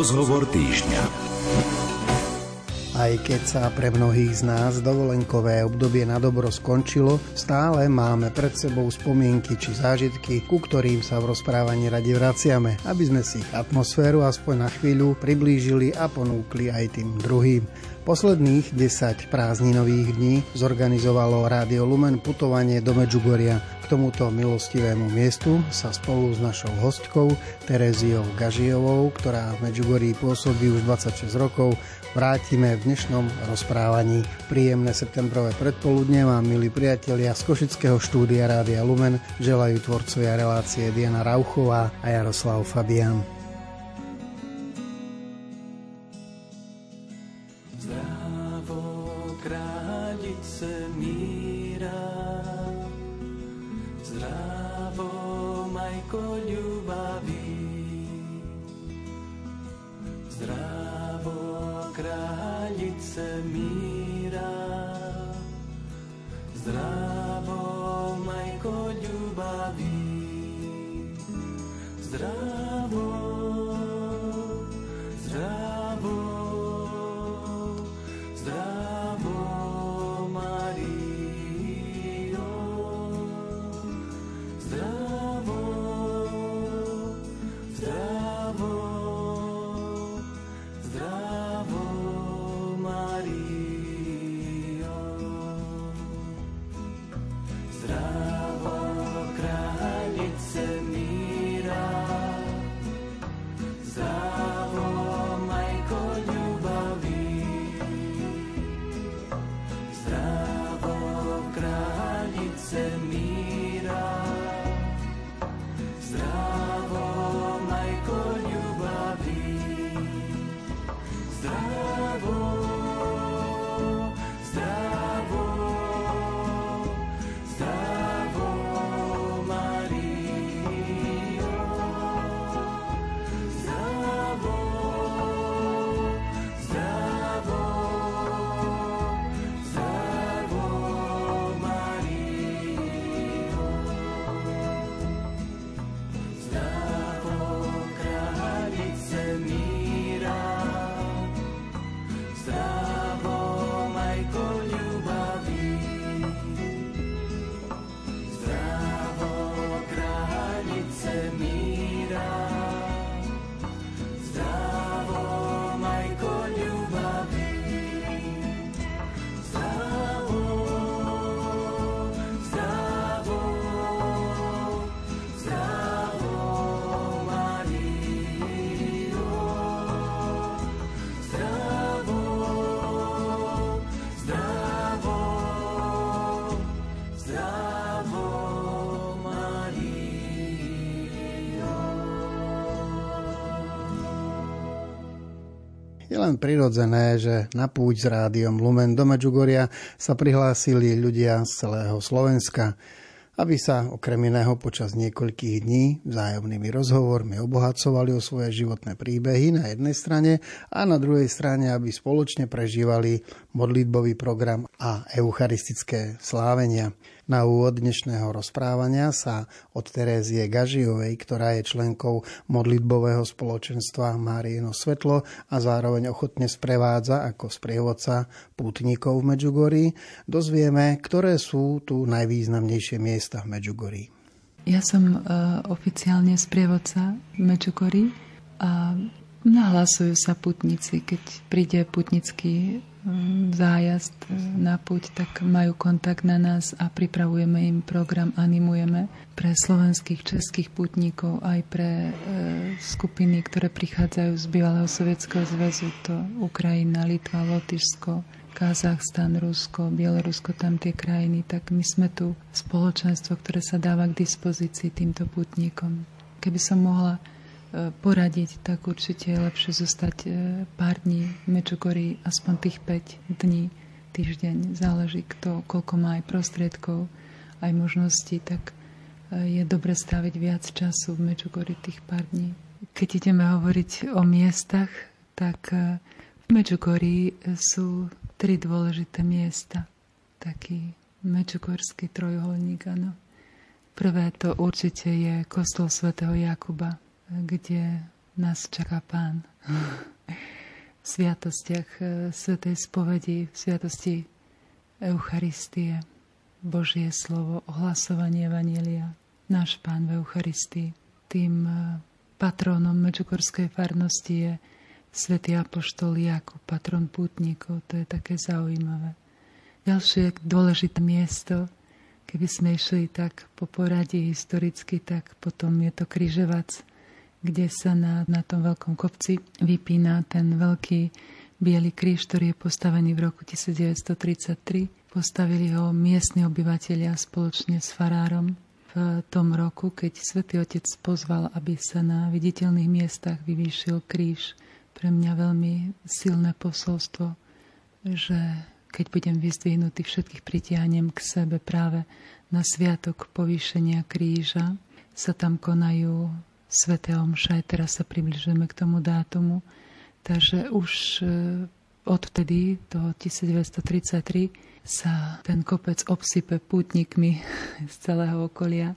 Rozhovor týždňa. Aj keď sa pre mnohých z nás dovolenkové obdobie na dobro skončilo, stále máme pred sebou spomienky či zážitky, ku ktorým sa v rozprávaní radi vraciame, aby sme si ich atmosféru aspoň na chvíľu priblížili a ponúkli aj tým druhým. Posledných 10 prázdninových dní zorganizovalo Rádio Lumen putovanie do Medžugoria tomuto milostivému miestu sa spolu s našou hostkou Tereziou Gažijovou, ktorá v Medžugorí pôsobí už 26 rokov, vrátime v dnešnom rozprávaní. Príjemné septembrové predpoludne vám, milí priatelia z Košického štúdia Rádia Lumen, želajú tvorcovia relácie Diana Rauchová a Jaroslav Fabian. Len prirodzené, že na púť s rádiom Lumen do Medžugoria sa prihlásili ľudia z celého Slovenska, aby sa okrem iného počas niekoľkých dní vzájomnými rozhovormi obohacovali o svoje životné príbehy na jednej strane a na druhej strane, aby spoločne prežívali modlitbový program a eucharistické slávenia. Na úvod dnešného rozprávania sa od Terézie Gažijovej, ktorá je členkou modlitbového spoločenstva Máriino Svetlo a zároveň ochotne sprevádza ako sprievodca pútnikov v Medžugorí, dozvieme, ktoré sú tu najvýznamnejšie miesta v Medžugorí. Ja som uh, oficiálne sprievodca v Medžugorí a nahlasujú sa putníci, keď príde putnický zájazd e, na puť, tak majú kontakt na nás a pripravujeme im program, animujeme pre slovenských, českých putníkov, aj pre e, skupiny, ktoré prichádzajú z bývalého Sovietskeho zväzu, to Ukrajina, Litva, Lotyšsko, Kazachstan, Rusko, Bielorusko, tam tie krajiny, tak my sme tu spoločenstvo, ktoré sa dáva k dispozícii týmto putníkom. Keby som mohla poradiť, tak určite je lepšie zostať e, pár dní v Mečugorí, aspoň tých 5 dní, týždeň, záleží kto, koľko má aj prostriedkov, aj možností, tak e, je dobre stráviť viac času v Mečugorí tých pár dní. Keď ideme hovoriť o miestach, tak e, v Mečugorí sú tri dôležité miesta. Taký mečugorský trojuholník, áno. Prvé to určite je kostol svätého Jakuba, kde nás čaká Pán. V sviatostiach e, Svetej spovedi, v sviatosti Eucharistie, Božie slovo, ohlasovanie Evanielia, náš Pán v Eucharistii. Tým e, patrónom Medžugorskej farnosti je svätý Apoštol Jakub, patron pútnikov. To je také zaujímavé. Ďalšie dôležité miesto, keby sme išli tak po poradí historicky, tak potom je to Kryževac, kde sa na, na tom veľkom kopci vypína ten veľký biely kríž, ktorý je postavený v roku 1933 Postavili ho miestni obyvateľia spoločne s farárom v tom roku, keď svätý Otec pozval, aby sa na viditeľných miestach vyvýšil kríž. Pre mňa veľmi silné posolstvo, že keď budem vyzdvihnutý, všetkých pritiahnem k sebe práve na sviatok povýšenia kríža. Sa tam konajú sveté omša, teraz sa približujeme k tomu dátumu. Takže už eh, odvtedy, do 1933, sa ten kopec obsype pútnikmi z celého okolia.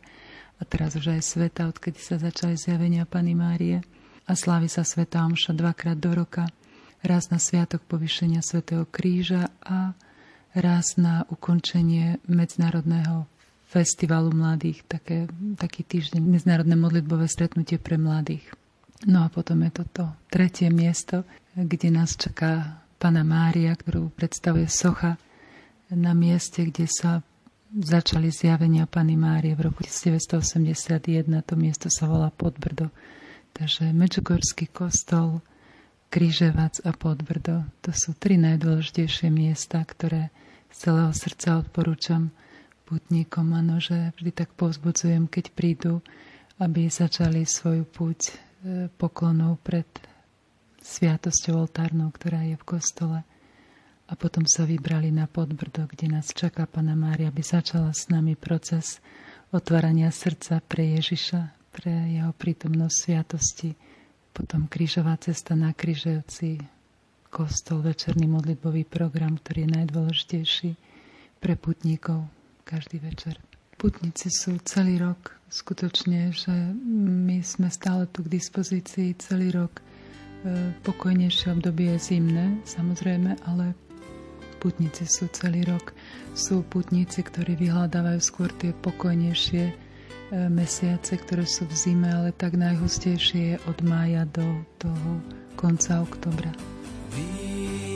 A teraz už aj sveta, odkedy sa začali zjavenia Pany Márie. A slávi sa Sveta Omša dvakrát do roka, raz na sviatok povyšenia Svetého kríža a raz na ukončenie Medzinárodného festivalu mladých, také, taký týždeň, medzinárodné modlitbové stretnutie pre mladých. No a potom je toto tretie miesto, kde nás čaká Pana Mária, ktorú predstavuje socha na mieste, kde sa začali zjavenia Pany Márie v roku 1981. To miesto sa volá Podbrdo. Takže Medžugorský kostol, Kryževac a Podbrdo. To sú tri najdôležitejšie miesta, ktoré z celého srdca odporúčam putníkom. Áno, že vždy tak povzbudzujem, keď prídu, aby začali svoju púť e, poklonov pred sviatosťou oltárnou, ktorá je v kostole a potom sa vybrali na Podbrdo, kde nás čaká Pana Mária, aby začala s nami proces otvárania srdca pre Ježiša, pre jeho prítomnosť sviatosti, potom krížová cesta na Kryževci, kostol, večerný modlitbový program, ktorý je najdôležitejší pre putníkov každý večer. Putníci sú celý rok, skutočne, že my sme stále tu k dispozícii celý rok. E, pokojnejšie obdobie je zimné, samozrejme, ale putníci sú celý rok. Sú putníci, ktorí vyhľadávajú skôr tie pokojnejšie e, mesiace, ktoré sú v zime, ale tak najhustejšie je od mája do toho konca oktobra. Viva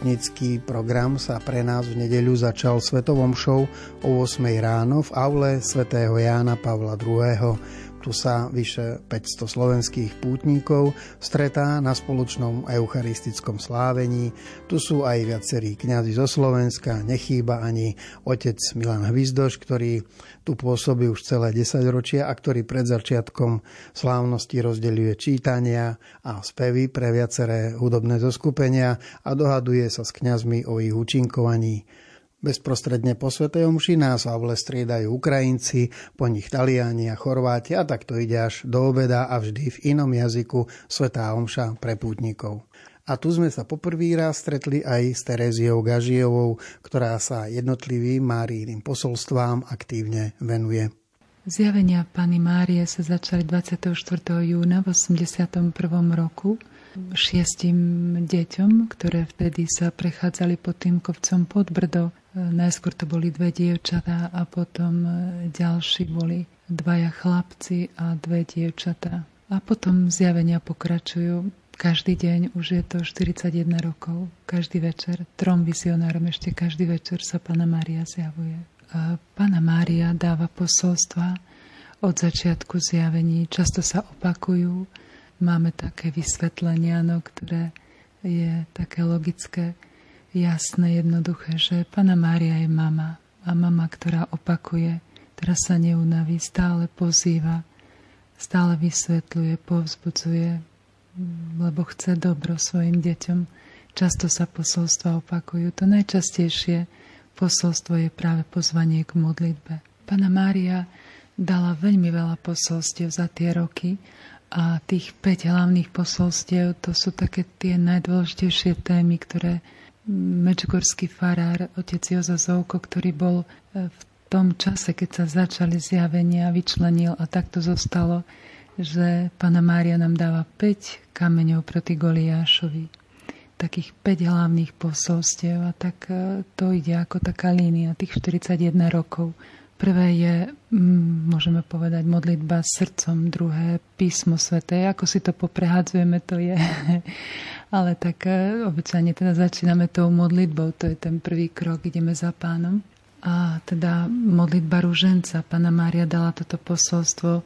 Pútnický program sa pre nás v nedeľu začal svetovom show o 8 ráno v aule svätého Jána Pavla II. Tu sa vyše 500 slovenských pútnikov stretá na spoločnom eucharistickom slávení. Tu sú aj viacerí kňazi zo Slovenska, nechýba ani otec Milan Hvizdoš, ktorý tu pôsobí už celé 10 ročia a ktorý pred začiatkom slávnosti rozdeľuje čítania a spevy pre viaceré hudobné zoskupenia a dohaduje sa s kňazmi o ich účinkovaní. Bezprostredne po Svetej Omši nás avle striedajú Ukrajinci, po nich Taliani a Chorváti a tak ide až do obeda a vždy v inom jazyku Svetá Omša pre pútnikov. A tu sme sa poprvý raz stretli aj s Tereziou Gažijovou, ktorá sa jednotlivým Márijným posolstvám aktívne venuje. Zjavenia Pany Márie sa začali 24. júna v 81. roku šiestim deťom, ktoré vtedy sa prechádzali pod tým kopcom pod Brdo. Najskôr to boli dve dievčatá a potom ďalší boli dvaja chlapci a dve dievčatá. A potom zjavenia pokračujú. Každý deň už je to 41 rokov. Každý večer trom vizionárom ešte každý večer sa Pana Mária zjavuje. A Pana Mária dáva posolstva od začiatku zjavení. Často sa opakujú máme také vysvetlenia, no, ktoré je také logické, jasné, jednoduché, že Pana Mária je mama a mama, ktorá opakuje, ktorá sa neunaví, stále pozýva, stále vysvetľuje, povzbudzuje, lebo chce dobro svojim deťom. Často sa posolstva opakujú. To najčastejšie posolstvo je práve pozvanie k modlitbe. Pana Mária dala veľmi veľa posolstiev za tie roky a tých 5 hlavných posolstiev, to sú také tie najdôležitejšie témy, ktoré mečugorský farár, otec Jozo Zovko, ktorý bol e, v tom čase, keď sa začali zjavenia, vyčlenil a takto zostalo, že Pana Mária nám dáva 5 kameňov proti Goliášovi. Takých 5 hlavných posolstiev a tak e, to ide ako taká línia, tých 41 rokov Prvé je, mm, môžeme povedať, modlitba srdcom, druhé písmo sveté. Ako si to poprehádzujeme, to je. Ale tak e, obyčajne teda začíname tou modlitbou, to je ten prvý krok, ideme za pánom. A teda modlitba rúženca. Pana Mária dala toto posolstvo e,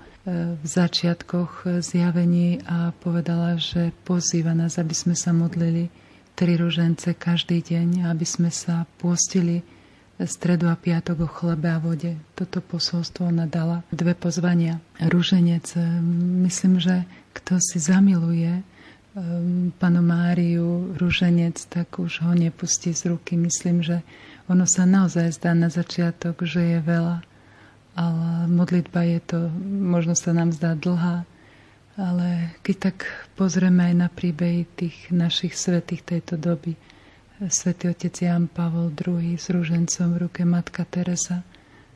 v začiatkoch zjavení a povedala, že pozýva nás, aby sme sa modlili tri rúžence každý deň, aby sme sa pôstili stredu a piatok o chlebe a vode. Toto posolstvo ona dala. Dve pozvania. Rúženec. Myslím, že kto si zamiluje um, panu Máriu rúženec, tak už ho nepustí z ruky. Myslím, že ono sa naozaj zdá na začiatok, že je veľa, ale modlitba je to, možno sa nám zdá dlhá, ale keď tak pozrieme aj na príbehy tých našich svetých tejto doby, svätý otec Jan Pavol II s ružencom v ruke Matka Teresa,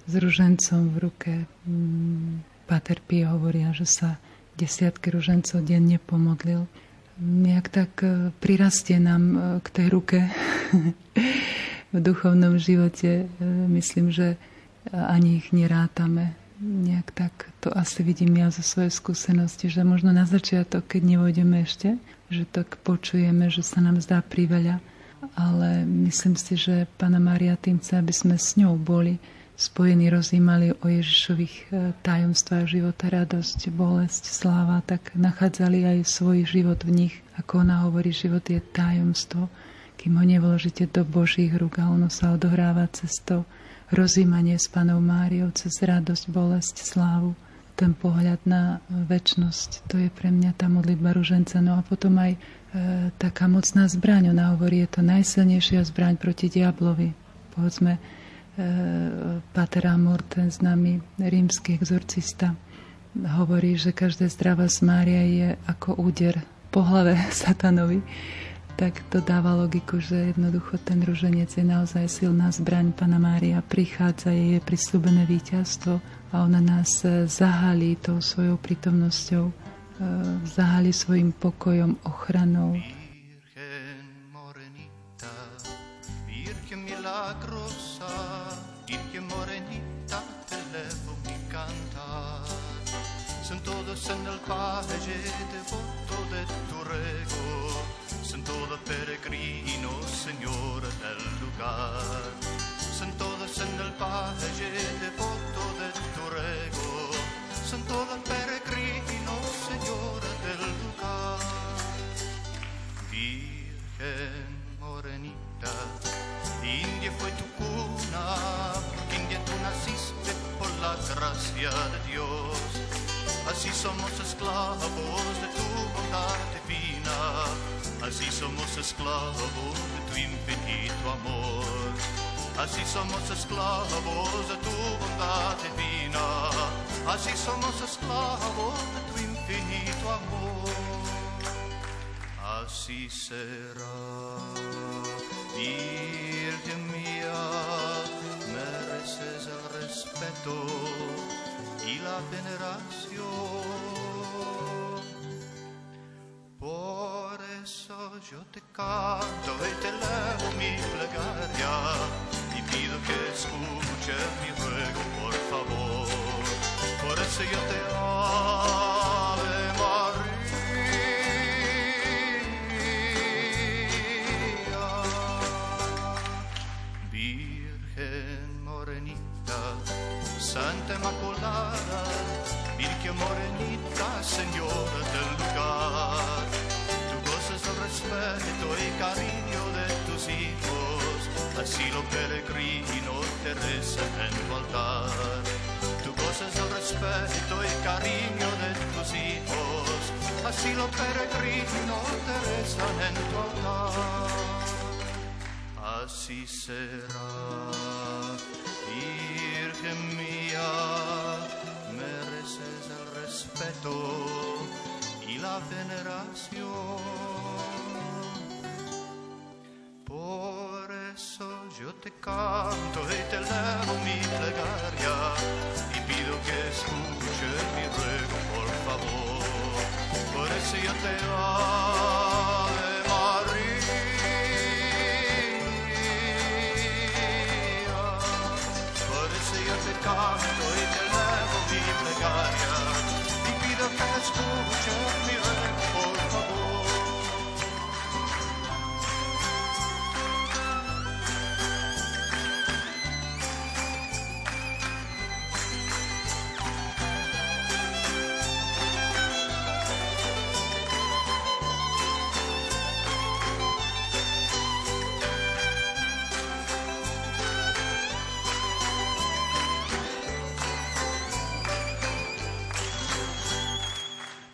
s ružencom v ruke mm, Pater Pio hovoria, že sa desiatky ružencov denne pomodlil. Nejak tak e, prirastie nám e, k tej ruke v duchovnom živote. E, myslím, že ani ich nerátame. Nejak tak to asi vidím ja zo svojej skúsenosti, že možno na začiatok, keď nevodíme ešte, že tak počujeme, že sa nám zdá priveľa, ale myslím si, že Pana Maria tým chce, aby sme s ňou boli spojení, rozímali o Ježišových e, tajomstvách života, radosť, bolesť, sláva, tak nachádzali aj svoj život v nich. Ako ona hovorí, život je tajomstvo, kým ho nevložíte do Božích rúk a ono sa odohráva cez to rozímanie s Panou Máriou, cez radosť, bolesť, slávu ten pohľad na väčnosť. To je pre mňa tá modlitba ruženca. No a potom aj E, taká mocná zbraň. Ona hovorí, je to najsilnejšia zbraň proti diablovi. Povedzme, e, Pater Amor, ten známy rímsky exorcista, hovorí, že každé zdravá smária je ako úder po hlave satanovi. Tak to dáva logiku, že jednoducho ten ruženec je naozaj silná zbraň. Pana Mária prichádza, je prislúbené víťazstvo a ona nás zahalí tou svojou prítomnosťou vzahali svojim pokojom, ochranou. En el valle devoto de tu rego, son todos peregrinos en mirar. Son esclavos de tu infinito amor. Así somos esclavos de tu bondad divina, así somos esclavos de tu infinito amor. Así será, Virgen mía, mereces el respeto y la veneración. Yo te canto y te levo así los peregrinos te rezan en tu altar. Tú gozas el respeto y cariño de tus hijos, así los peregrinos te rezan en tu altar así será. Virgen mía, mereces el respeto y la veneración. Canto y te levo mi plegaria y pido que escuches mi ruego, por favor. Por eso yo te ave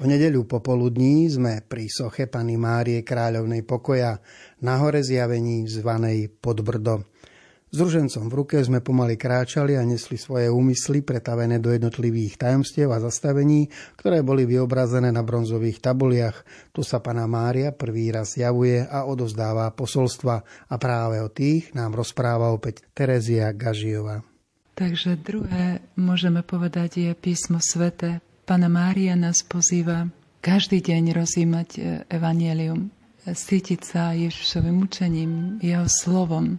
O nedeľu popoludní sme pri soche Pany Márie Kráľovnej pokoja na hore zjavení zvanej Podbrdo. S ružencom v ruke sme pomaly kráčali a nesli svoje úmysly pretavené do jednotlivých tajomstiev a zastavení, ktoré boli vyobrazené na bronzových tabuliach. Tu sa Pana Mária prvý raz javuje a odozdáva posolstva a práve o tých nám rozpráva opäť Terezia Gažiova. Takže druhé, môžeme povedať, je písmo svete. Pana Mária nás pozýva každý deň rozímať e, evanielium, cítiť sa Ježišovým učením, jeho slovom. E,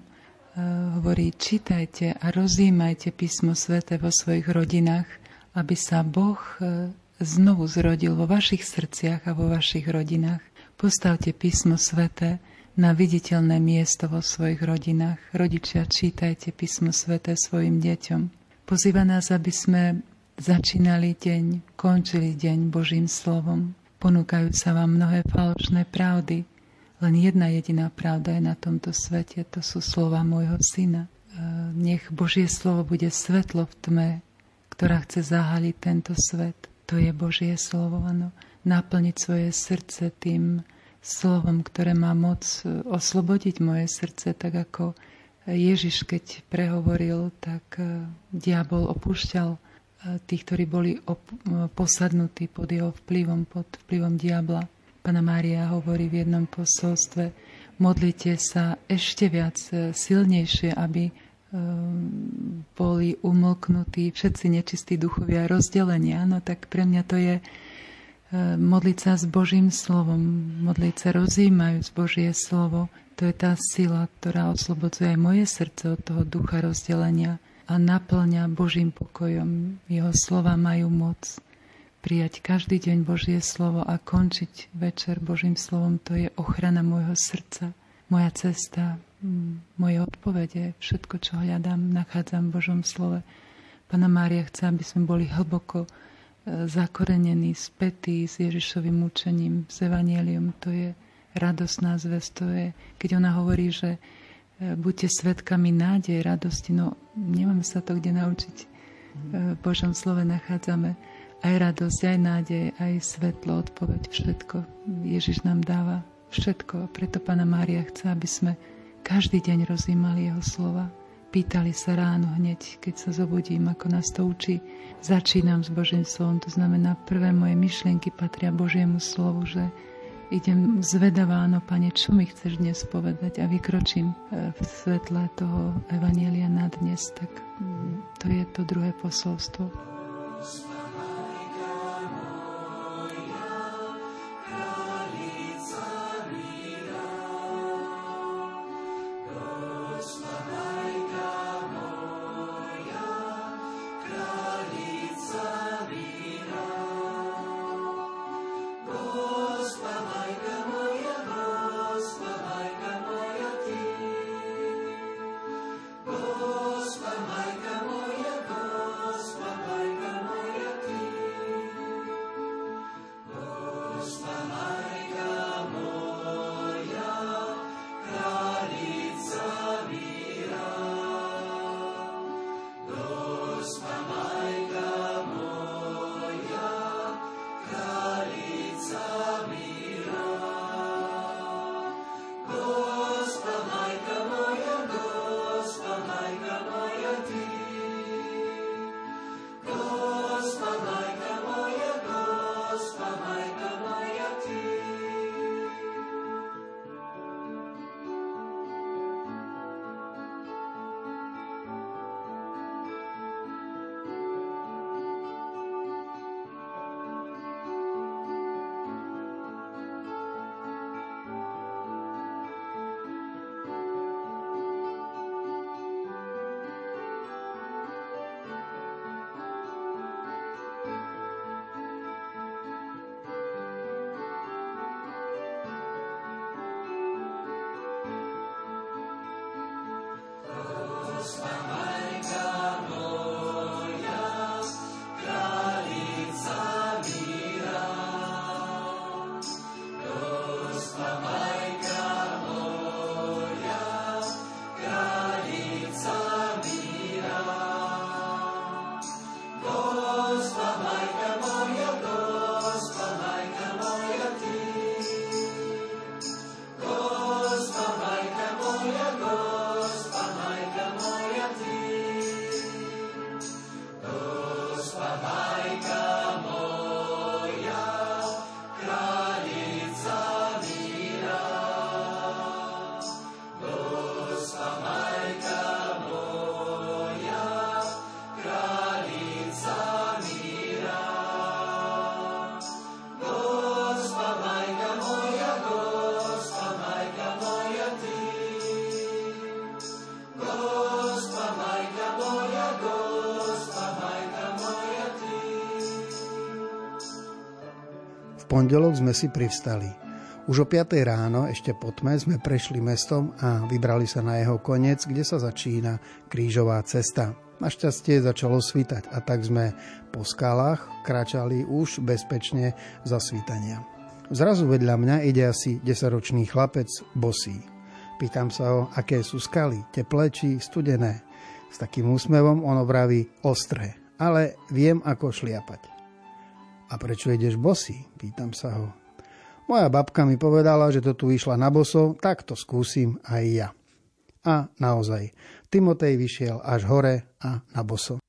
Hovorí, čítajte a rozímajte písmo svete vo svojich rodinách, aby sa Boh e, znovu zrodil vo vašich srdciach a vo vašich rodinách. Postavte písmo svete na viditeľné miesto vo svojich rodinách. Rodičia, čítajte písmo svete svojim deťom. Pozýva nás, aby sme začínali deň, končili deň Božím slovom. Ponúkajú sa vám mnohé falošné pravdy. Len jedna jediná pravda je na tomto svete, to sú slova môjho syna. E, Nech Božie slovo bude svetlo v tme, ktorá chce zahaliť tento svet. To je Božie slovo, áno. Naplniť svoje srdce tým slovom, ktoré má moc e, oslobodiť moje srdce, tak ako Ježiš, keď prehovoril, tak e, diabol opúšťal tých, ktorí boli op- posadnutí pod jeho vplyvom, pod vplyvom diabla. Pana Mária hovorí v jednom posolstve, modlite sa ešte viac e, silnejšie, aby e, boli umlknutí všetci nečistí duchovia rozdelenia. No tak pre mňa to je e, modliť sa s Božím slovom, modliť sa rozímajúc Božie slovo. To je tá sila, ktorá oslobodzuje aj moje srdce od toho ducha rozdelenia a naplňa Božím pokojom. Jeho slova majú moc prijať každý deň Božie slovo a končiť večer Božím slovom, to je ochrana môjho srdca. moja cesta, moje odpovede, všetko, čo hľadám, nachádzam v Božom slove. Pana Mária chce, aby sme boli hlboko e, zakorenení, spätí s Ježišovým učením, s Evangelium. To je radosná zväz, to je, keď ona hovorí, že buďte svetkami nádej, radosti, no nemáme sa to kde naučiť. E, v Božom slove nachádzame aj radosť, aj nádej, aj svetlo, odpoveď, všetko. Ježiš nám dáva všetko. Preto Pana Mária chce, aby sme každý deň rozímali Jeho slova. Pýtali sa ráno hneď, keď sa zobudím, ako nás to učí. Začínam s Božím slovom, to znamená, prvé moje myšlienky patria Božiemu slovu, že idem zvedavá, no Pane, čo mi chceš dnes povedať a vykročím e, v svetle toho Evanielia na dnes, tak mm, to je to druhé posolstvo. Pondelok sme si privstali. Už o 5 ráno, ešte po tme, sme prešli mestom a vybrali sa na jeho koniec, kde sa začína krížová cesta. Našťastie začalo svítať a tak sme po skalách kráčali už bezpečne za svítania. Zrazu vedľa mňa ide asi 10-ročný chlapec, bosý. Pýtam sa ho, aké sú skaly, teplé či studené. S takým úsmevom on vraví ostré, ale viem ako šliapať. A prečo ideš bosy? Pýtam sa ho. Moja babka mi povedala, že to tu išla na boso, tak to skúsim aj ja. A naozaj, Timotej vyšiel až hore a na boso.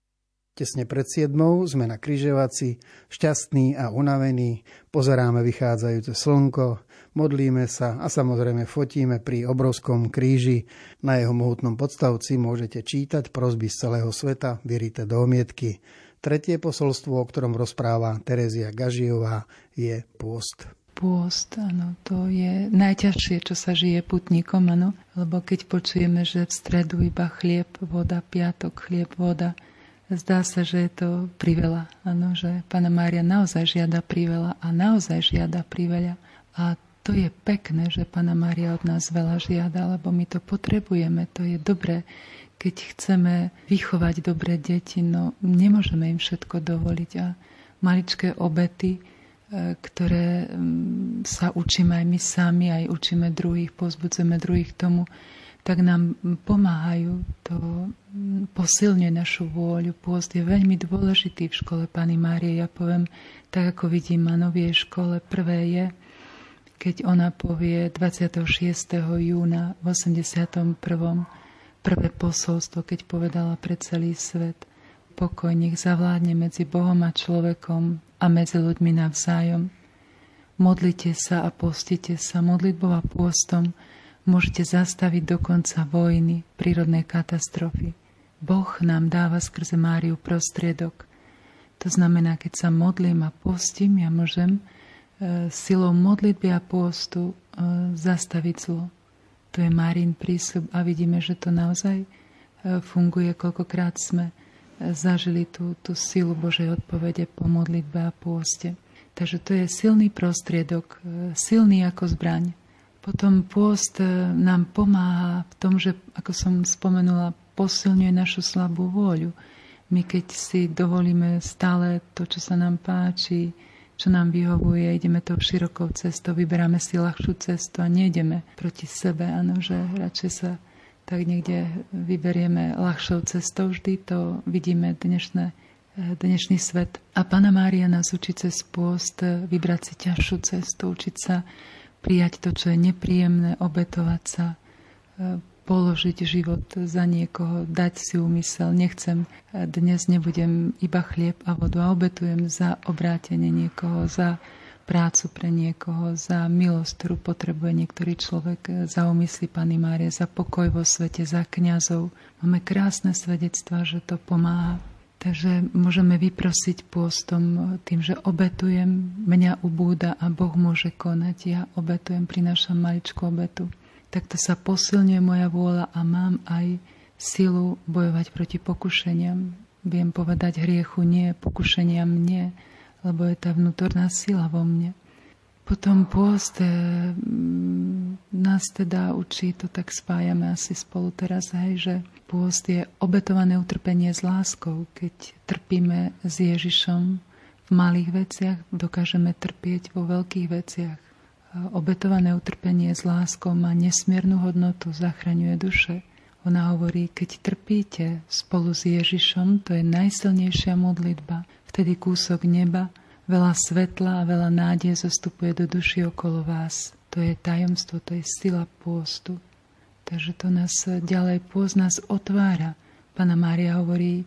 Tesne pred siedmou sme na kryževaci, šťastní a unavení, pozeráme vychádzajúce slnko, modlíme sa a samozrejme fotíme pri obrovskom kríži. Na jeho mohutnom podstavci môžete čítať prosby z celého sveta, vyrite do omietky. Tretie posolstvo, o ktorom rozpráva Terezia Gažiová, je pôst. Pôst, áno, to je najťažšie, čo sa žije putníkom, áno, lebo keď počujeme, že v stredu iba chlieb, voda, piatok, chlieb, voda, zdá sa, že je to priveľa, áno, že Pána Mária naozaj žiada priveľa a naozaj žiada priveľa. A to je pekné, že Pana Mária od nás veľa žiada, lebo my to potrebujeme, to je dobré. Keď chceme vychovať dobré deti, no nemôžeme im všetko dovoliť a maličké obety, e, ktoré mm, sa učíme aj my sami, aj učíme druhých, pozbudzujeme druhých tomu, tak nám pomáhajú, to posilňuje našu vôľu. Pôst je veľmi dôležitý v škole Pany Márie. Ja poviem, tak ako vidím ma novej škole, prvé je, keď ona povie 26. júna v 81. prvé posolstvo, keď povedala pre celý svet. Pokoj nech zavládne medzi Bohom a človekom a medzi ľuďmi navzájom. Modlite sa a postite sa modlitbou a pôstom, môžete zastaviť dokonca vojny, prírodné katastrofy. Boh nám dáva skrze Máriu prostriedok. To znamená, keď sa modlím a postím, ja môžem e, silou modlitby a postu e, zastaviť zlo. To je Márin prísľub a vidíme, že to naozaj e, funguje, koľkokrát sme e, zažili tú, tú silu Božej odpovede po modlitbe a pôste. Takže to je silný prostriedok, e, silný ako zbraň. Potom pôst nám pomáha v tom, že, ako som spomenula, posilňuje našu slabú vôľu. My keď si dovolíme stále to, čo sa nám páči, čo nám vyhovuje, ideme tou širokou cestou, vyberáme si ľahšiu cestu a nejdeme proti sebe, áno, že radšej sa tak niekde vyberieme ľahšou cestou vždy, to vidíme dnešné, dnešný svet. A Pana Mária nás učí cez pôst vybrať si ťažšiu cestu, učiť sa prijať to, čo je nepríjemné, obetovať sa, položiť život za niekoho, dať si úmysel. Nechcem, dnes nebudem iba chlieb a vodu a obetujem za obrátenie niekoho, za prácu pre niekoho, za milosť, ktorú potrebuje niektorý človek, za úmysly Pany Márie, za pokoj vo svete, za kňazov. Máme krásne svedectva, že to pomáha Takže môžeme vyprosiť pôstom tým, že obetujem, mňa ubúda a Boh môže konať. Ja obetujem, prinášam maličku obetu. Takto sa posilňuje moja vôľa a mám aj silu bojovať proti pokušeniam. Viem povedať hriechu nie, pokušeniam nie, lebo je tá vnútorná sila vo mne. Potom pôst e, nás teda učí, to tak spájame asi spolu teraz, hej, že pôst je obetované utrpenie s láskou. Keď trpíme s Ježišom v malých veciach, dokážeme trpieť vo veľkých veciach. Obetované utrpenie s láskou má nesmiernu hodnotu, zachraňuje duše. Ona hovorí, keď trpíte spolu s Ježišom, to je najsilnejšia modlitba. Vtedy kúsok neba Veľa svetla a veľa nádej zostupuje do duši okolo vás. To je tajomstvo, to je sila pôstu. Takže to nás ďalej pôst nás otvára. Pana Mária hovorí,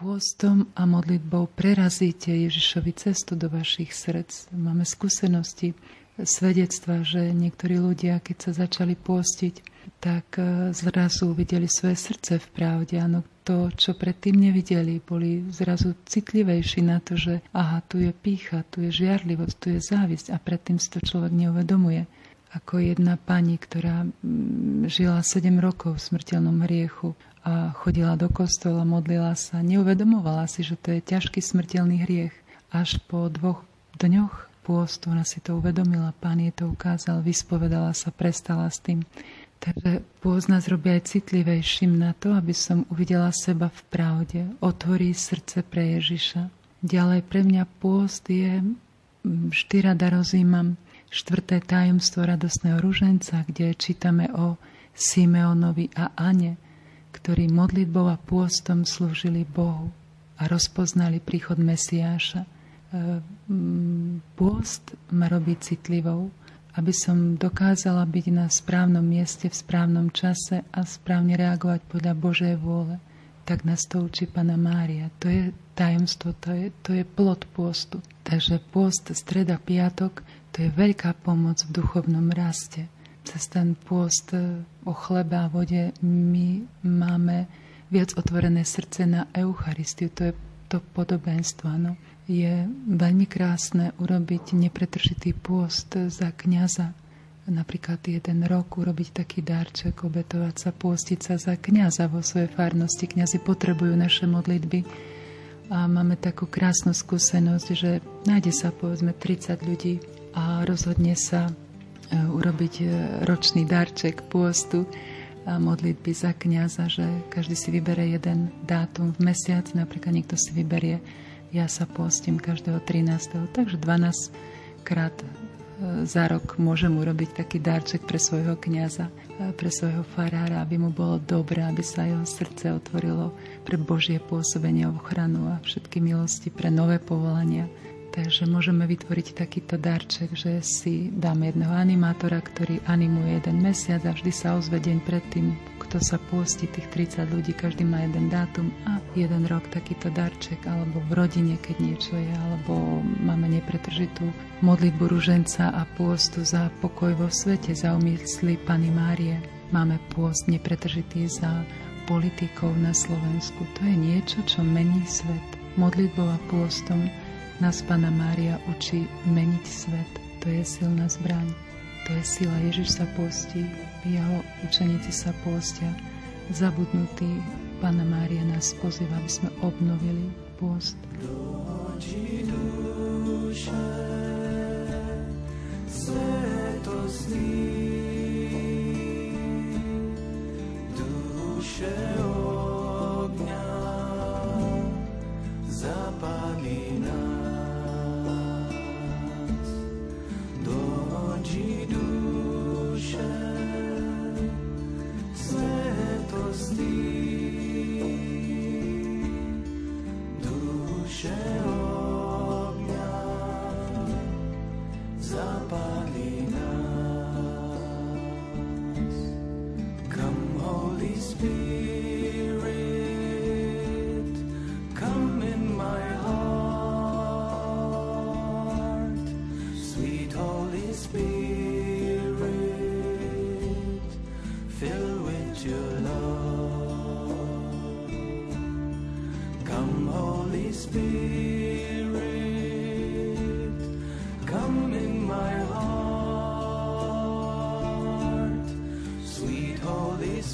pôstom a modlitbou prerazíte Ježišovi cestu do vašich srdc. Máme skúsenosti, svedectva, že niektorí ľudia, keď sa začali pôstiť, tak e, zrazu videli svoje srdce v pravde. Áno, to, čo predtým nevideli, boli zrazu citlivejší na to, že aha, tu je pícha, tu je žiarlivosť, tu je závisť a predtým si to človek neuvedomuje. Ako jedna pani, ktorá žila 7 rokov v smrteľnom hriechu a chodila do kostola, modlila sa, neuvedomovala si, že to je ťažký smrteľný hriech. Až po dvoch dňoch pôstu ona si to uvedomila, pán jej to ukázal, vyspovedala sa, prestala s tým. Takže pôst nás robí aj citlivejším na to, aby som uvidela seba v pravde, otvorí srdce pre Ježiša. Ďalej pre mňa pôst je mm, štyra darozímam, štvrté tajomstvo radosného ruženca, kde čítame o Simeonovi a Ane, ktorí modlitbou a pôstom slúžili Bohu a rozpoznali príchod Mesiáša. Pôst ma robí citlivou, aby som dokázala byť na správnom mieste v správnom čase a správne reagovať podľa Božej vôle. Tak nás to učí Pana Mária. To je tajomstvo, to je, to je plod pôstu. Takže pôst, streda, piatok, to je veľká pomoc v duchovnom raste. Cez ten pôst e, o chlebe a vode my máme viac otvorené srdce na Eucharistiu. To je to podobenstvo. No je veľmi krásne urobiť nepretržitý pôst za kňaza. Napríklad jeden rok urobiť taký darček, obetovať sa, pôstiť sa za kňaza vo svojej farnosti. Kňazi potrebujú naše modlitby. A máme takú krásnu skúsenosť, že nájde sa povedzme 30 ľudí a rozhodne sa urobiť e, ročný darček pôstu a modlitby za kniaza, že každý si vybere jeden dátum v mesiac, napríklad niekto si vyberie, ja sa postím každého 13. Takže 12 krát e, za rok môžem urobiť taký darček pre svojho kniaza, pre svojho farára, aby mu bolo dobré, aby sa jeho srdce otvorilo pre Božie pôsobenie, ochranu a všetky milosti pre nové povolania. Takže môžeme vytvoriť takýto darček, že si dáme jedného animátora, ktorý animuje jeden mesiac a vždy sa ozve deň predtým, kto sa pôsti, tých 30 ľudí, každý má jeden dátum a jeden rok takýto darček, alebo v rodine, keď niečo je, alebo máme nepretržitú modlitbu ruženca a pôstu za pokoj vo svete, za umysly Pany Márie. Máme pôst nepretržitý za politikov na Slovensku. To je niečo, čo mení svet. Modlitbou a pôstom nás Pana Mária učí meniť svet. To je silná zbraň. To je sila. Ježiš sa postí, jeho učeníci sa postia. Zabudnutý Pana Mária nás pozýva, aby sme obnovili post. Doči duše,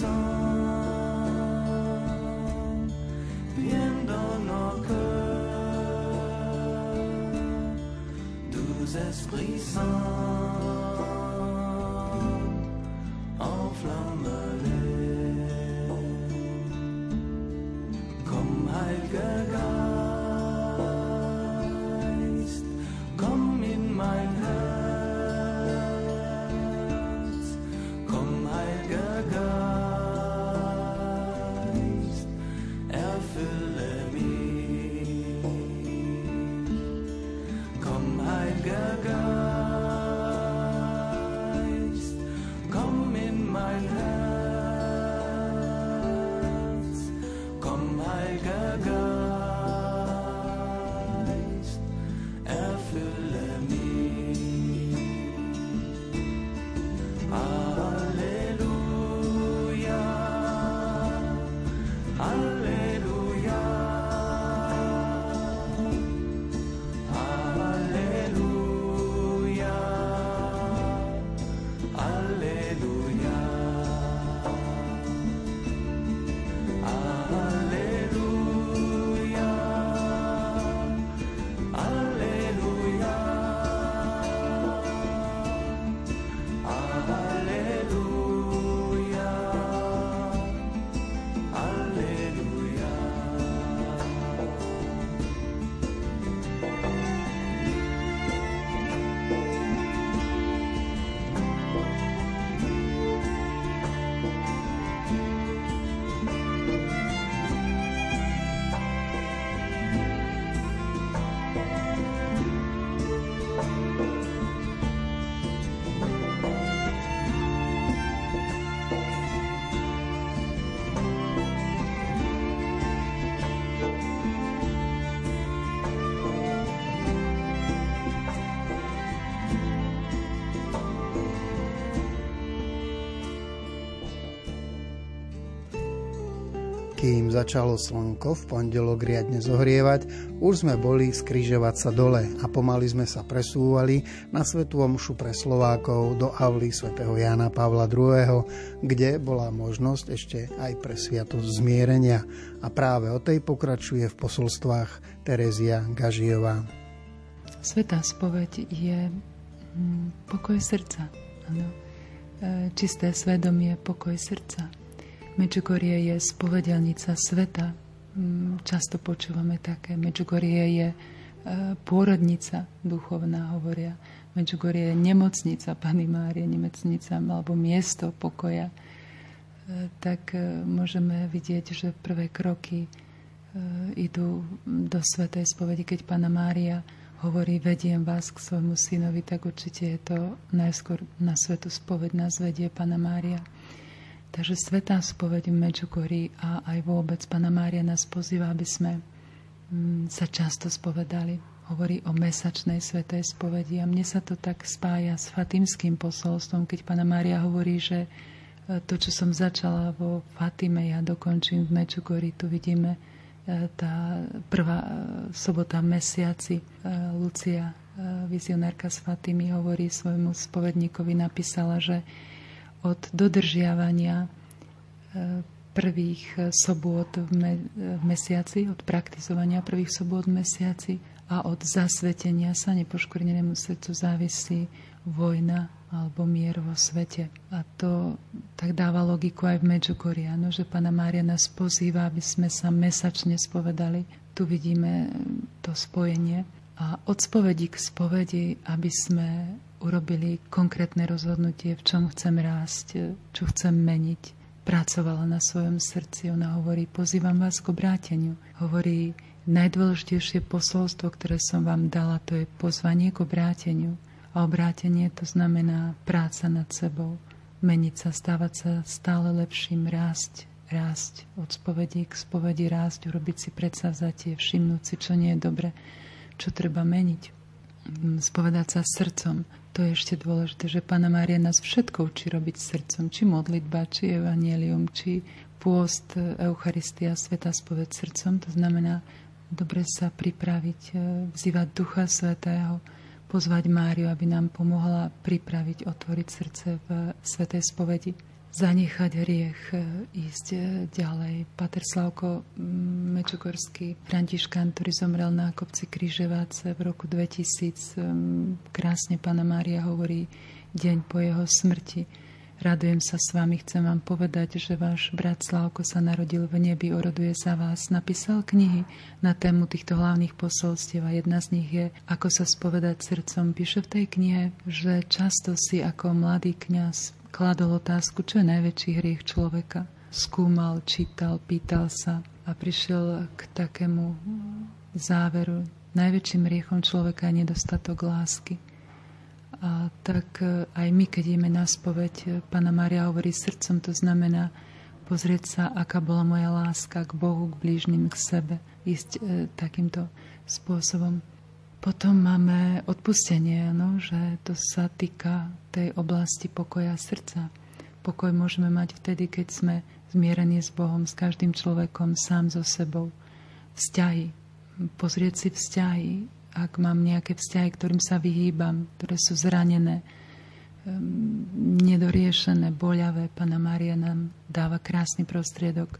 Bien dans nos cœurs, douze esprits saints. Kým začalo slnko v pondelok riadne zohrievať, už sme boli skrižovať sa dole a pomaly sme sa presúvali na svetú omšu pre Slovákov do avly svätého Jana Pavla II., kde bola možnosť ešte aj pre sviatosť zmierenia. A práve o tej pokračuje v posolstvách Terezia Gažiová. Svetá spoveď je mm, pokoj srdca. Ano. E, čisté svedomie, pokoj srdca Medžugorie je spovedelnica sveta. Mm, často počúvame také. Medžugorie je e, pôrodnica duchovná, hovoria. Medžugorie je nemocnica Pany Márie, nemocnica alebo miesto pokoja. E, tak e, môžeme vidieť, že prvé kroky idú do Svetej spovedi, keď Pana Mária hovorí, vediem vás k svojmu synovi, tak určite je to najskôr na svetu spoveď nás vedie Pana Mária. Takže Svetá spoveď v Medžugorí a aj vôbec Pana Mária nás pozýva, aby sme mm, sa často spovedali. Hovorí o mesačnej svetej spovedi a mne sa to tak spája s fatimským posolstvom, keď Pana Mária hovorí, že e, to, čo som začala vo Fatime, ja dokončím v Medžugorí. Tu vidíme e, tá prvá e, sobota mesiaci. Lucia, vizionárka z Fatimy, hovorí svojmu spovedníkovi, napísala, že od dodržiavania e, prvých e, sobôt v, me- v mesiaci, od praktizovania prvých sobôt v mesiaci a od zasvetenia sa nepoškvrnenému srdcu závisí vojna alebo mier vo svete. A to tak dáva logiku aj v Medžugorí, no, že Pana Mária nás pozýva, aby sme sa mesačne spovedali. Tu vidíme to spojenie. A od spovedi k spovedi, aby sme urobili konkrétne rozhodnutie, v čom chcem rásť, čo chcem meniť. Pracovala na svojom srdci, ona hovorí, pozývam vás k obráteniu. Hovorí, najdôležitejšie posolstvo, ktoré som vám dala, to je pozvanie k obráteniu. A obrátenie to znamená práca nad sebou, meniť sa, stávať sa stále lepším, rásť, rásť od spovedi k spovedi, rásť, urobiť si predsavzatie, všimnúť si, čo nie je dobre, čo treba meniť, spovedať sa srdcom, to je ešte dôležité, že Pána Mária nás všetko učí robiť srdcom, či modlitba, či evanielium, či pôst, Eucharistia, Sveta spoved srdcom. To znamená dobre sa pripraviť, e, vzývať Ducha Svetého, pozvať Máriu, aby nám pomohla pripraviť, otvoriť srdce v Svetej spovedi zanechať hriech, e, ísť e, ďalej. Pater Slavko Mečukorský, Františkán, ktorý zomrel na kopci Kryževáce v roku 2000, krásne Pana Mária hovorí deň po jeho smrti. Radujem sa s vami, chcem vám povedať, že váš brat Slavko sa narodil v nebi, oroduje za vás. Napísal knihy na tému týchto hlavných posolstiev a jedna z nich je Ako sa spovedať srdcom. Píše v tej knihe, že často si ako mladý kňaz kladol otázku, čo je najväčší hriech človeka. Skúmal, čítal, pýtal sa a prišiel k takému záveru. Najväčším hriechom človeka je nedostatok lásky. A tak e, aj my, keď ideme na spoveď, e, Pana Maria hovorí srdcom, to znamená pozrieť sa, aká bola moja láska k Bohu, k blížnym, k sebe. Ísť e, takýmto spôsobom. Potom máme odpustenie, no, že to sa týka tej oblasti pokoja srdca. Pokoj môžeme mať vtedy, keď sme zmierení s Bohom, s každým človekom, sám so sebou. Vzťahy. Pozrieť si vzťahy. Ak mám nejaké vzťahy, ktorým sa vyhýbam, ktoré sú zranené, nedoriešené, boľavé, Pana Mária nám dáva krásny prostriedok,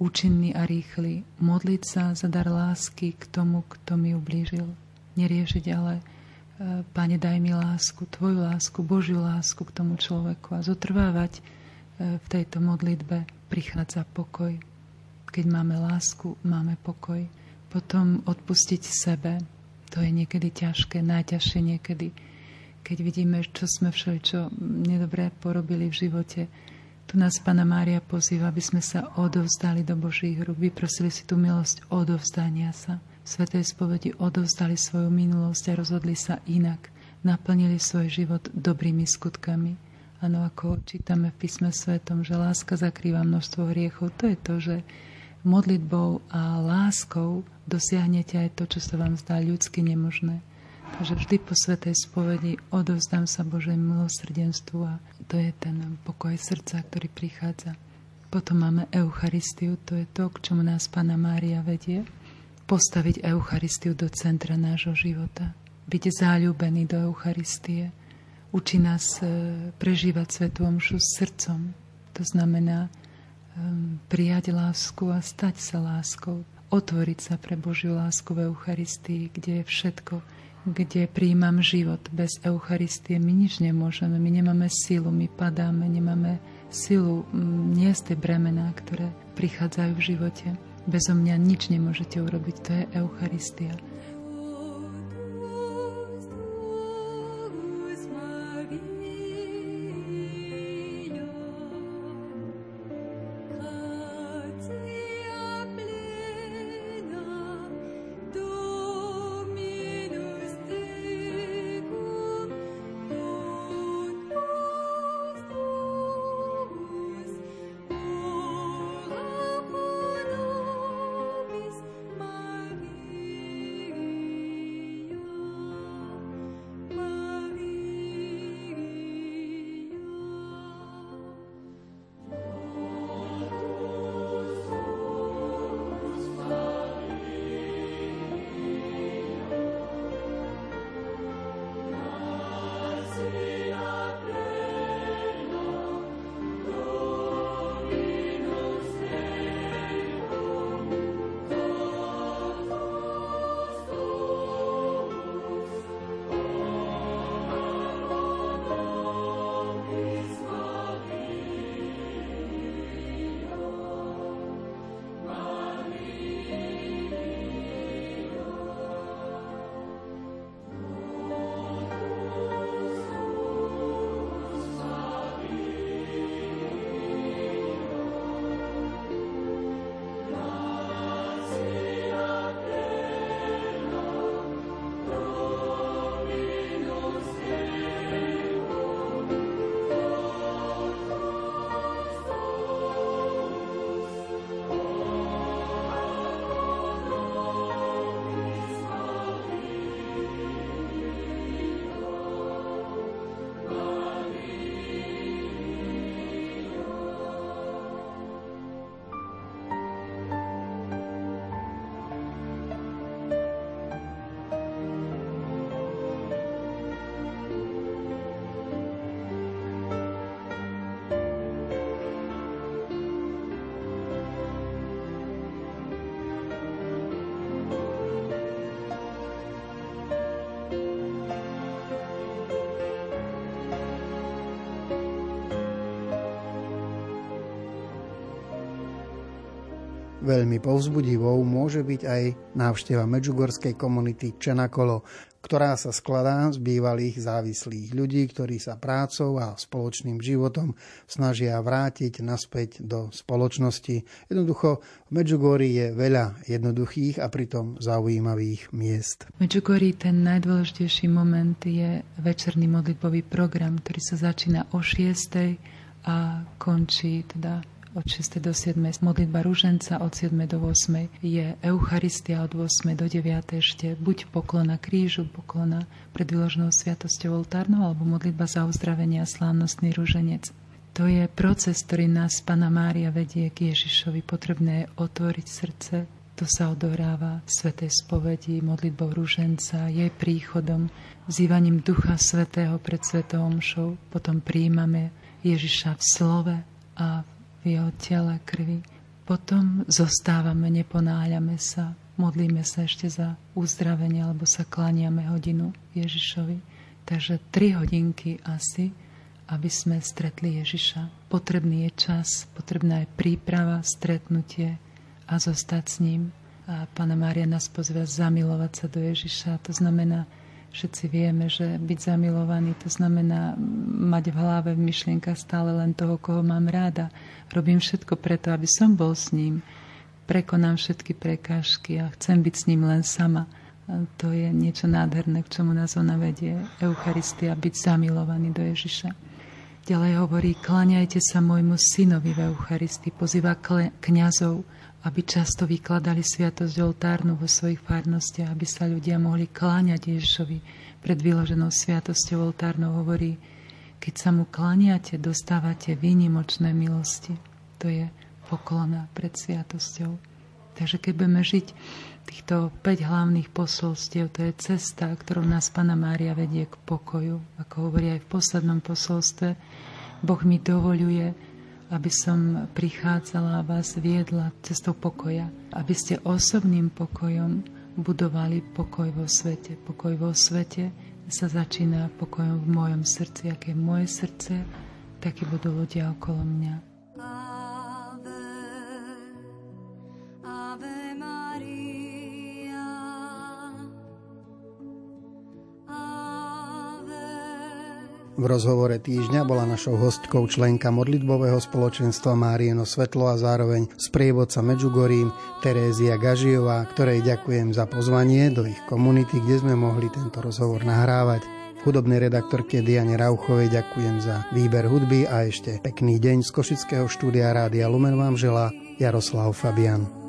účinný a rýchly, modliť sa za dar lásky k tomu, kto mi ublížil neriešiť, ale e, Pane, daj mi lásku, Tvoju lásku, Božiu lásku k tomu človeku a zotrvávať e, v tejto modlitbe prichádza pokoj. Keď máme lásku, máme pokoj. Potom odpustiť sebe, to je niekedy ťažké, najťažšie niekedy, keď vidíme, čo sme všeličo nedobré porobili v živote. Tu nás Pana Mária pozýva, aby sme sa odovzdali do Božích rúk, vyprosili si tú milosť odovzdania sa svetej spovedi odovzdali svoju minulosť a rozhodli sa inak. Naplnili svoj život dobrými skutkami. Áno, ako čítame v písme svetom, že láska zakrýva množstvo hriechov, to je to, že modlitbou a láskou dosiahnete aj to, čo sa vám zdá ľudsky nemožné. Takže vždy po svetej spovedi odovzdám sa Božej milosrdenstvu a to je ten pokoj srdca, ktorý prichádza. Potom máme Eucharistiu, to je to, k čomu nás Pana Mária vedie. Postaviť Eucharistiu do centra nášho života. Byť záľubený do Eucharistie. Učí nás e, prežívať Svetú Omšu srdcom. To znamená um, prijať lásku a stať sa láskou. Otvoriť sa pre Božiu lásku v Eucharistii, kde je všetko, kde príjmam život. Bez Eucharistie my nič nemôžeme, my nemáme silu, my padáme, nemáme silu niesť tie bremená, ktoré prichádzajú v živote. Bezo mňa nič nemôžete urobiť, to je Eucharistia. Veľmi povzbudivou môže byť aj návšteva medžugorskej komunity Čenakolo, ktorá sa skladá z bývalých závislých ľudí, ktorí sa prácou a spoločným životom snažia vrátiť naspäť do spoločnosti. Jednoducho v Medžugorji je veľa jednoduchých a pritom zaujímavých miest. V Medžugorji ten najdôležitejší moment je večerný modlitbový program, ktorý sa začína o 6. a končí teda od 6. do 7. modlitba rúženca, od 7. do 8. je Eucharistia, od 8. do 9. ešte buď poklona krížu, poklona pred vyloženou sviatosťou oltárnou, alebo modlitba za uzdravenie a slávnostný rúženec. To je proces, ktorý nás Pana Mária vedie k Ježišovi. Potrebné je otvoriť srdce, to sa odohráva v Svetej spovedi, modlitbou rúženca, jej príchodom, vzývaním Ducha Svetého pred Svetou Omšou. Potom príjmame Ježiša v slove a v jeho tele, krvi. Potom zostávame, neponáľame sa, modlíme sa ešte za uzdravenie alebo sa klaniame hodinu Ježišovi. Takže tri hodinky asi, aby sme stretli Ježiša. Potrebný je čas, potrebná je príprava, stretnutie a zostať s ním. A Pána Mária nás pozve zamilovať sa do Ježiša. To znamená Všetci vieme, že byť zamilovaný to znamená mať v hlave v myšlienka stále len toho, koho mám ráda. Robím všetko preto, aby som bol s ním. Prekonám všetky prekážky a chcem byť s ním len sama. To je niečo nádherné, k čomu nás ona vedie. Eucharistia, byť zamilovaný do Ježiša. Ďalej hovorí, klaňajte sa môjmu synovi v Eucharistii, pozýva kňazov, aby často vykladali sviatosť oltárnu vo svojich farnostiach, aby sa ľudia mohli kláňať Ježišovi pred vyloženou sviatosťou oltárnou, hovorí, keď sa mu kláňate, dostávate výnimočné milosti. To je poklona pred sviatosťou. Takže keď budeme žiť týchto 5 hlavných posolstiev, to je cesta, ktorou nás Pana Mária vedie k pokoju. Ako hovorí aj v poslednom posolstve, Boh mi dovoluje, aby som prichádzala a vás viedla cestou pokoja, aby ste osobným pokojom budovali pokoj vo svete. Pokoj vo svete sa začína pokojom v mojom srdci. Aké je moje srdce, takí budú ľudia okolo mňa. V rozhovore týždňa bola našou hostkou členka modlitbového spoločenstva Márieno Svetlo a zároveň sprievodca Medžugorím Terézia Gažiová, ktorej ďakujem za pozvanie do ich komunity, kde sme mohli tento rozhovor nahrávať. Hudobnej redaktorke Diane Rauchovej ďakujem za výber hudby a ešte pekný deň z Košického štúdia Rádia Lumen vám želá Jaroslav Fabian.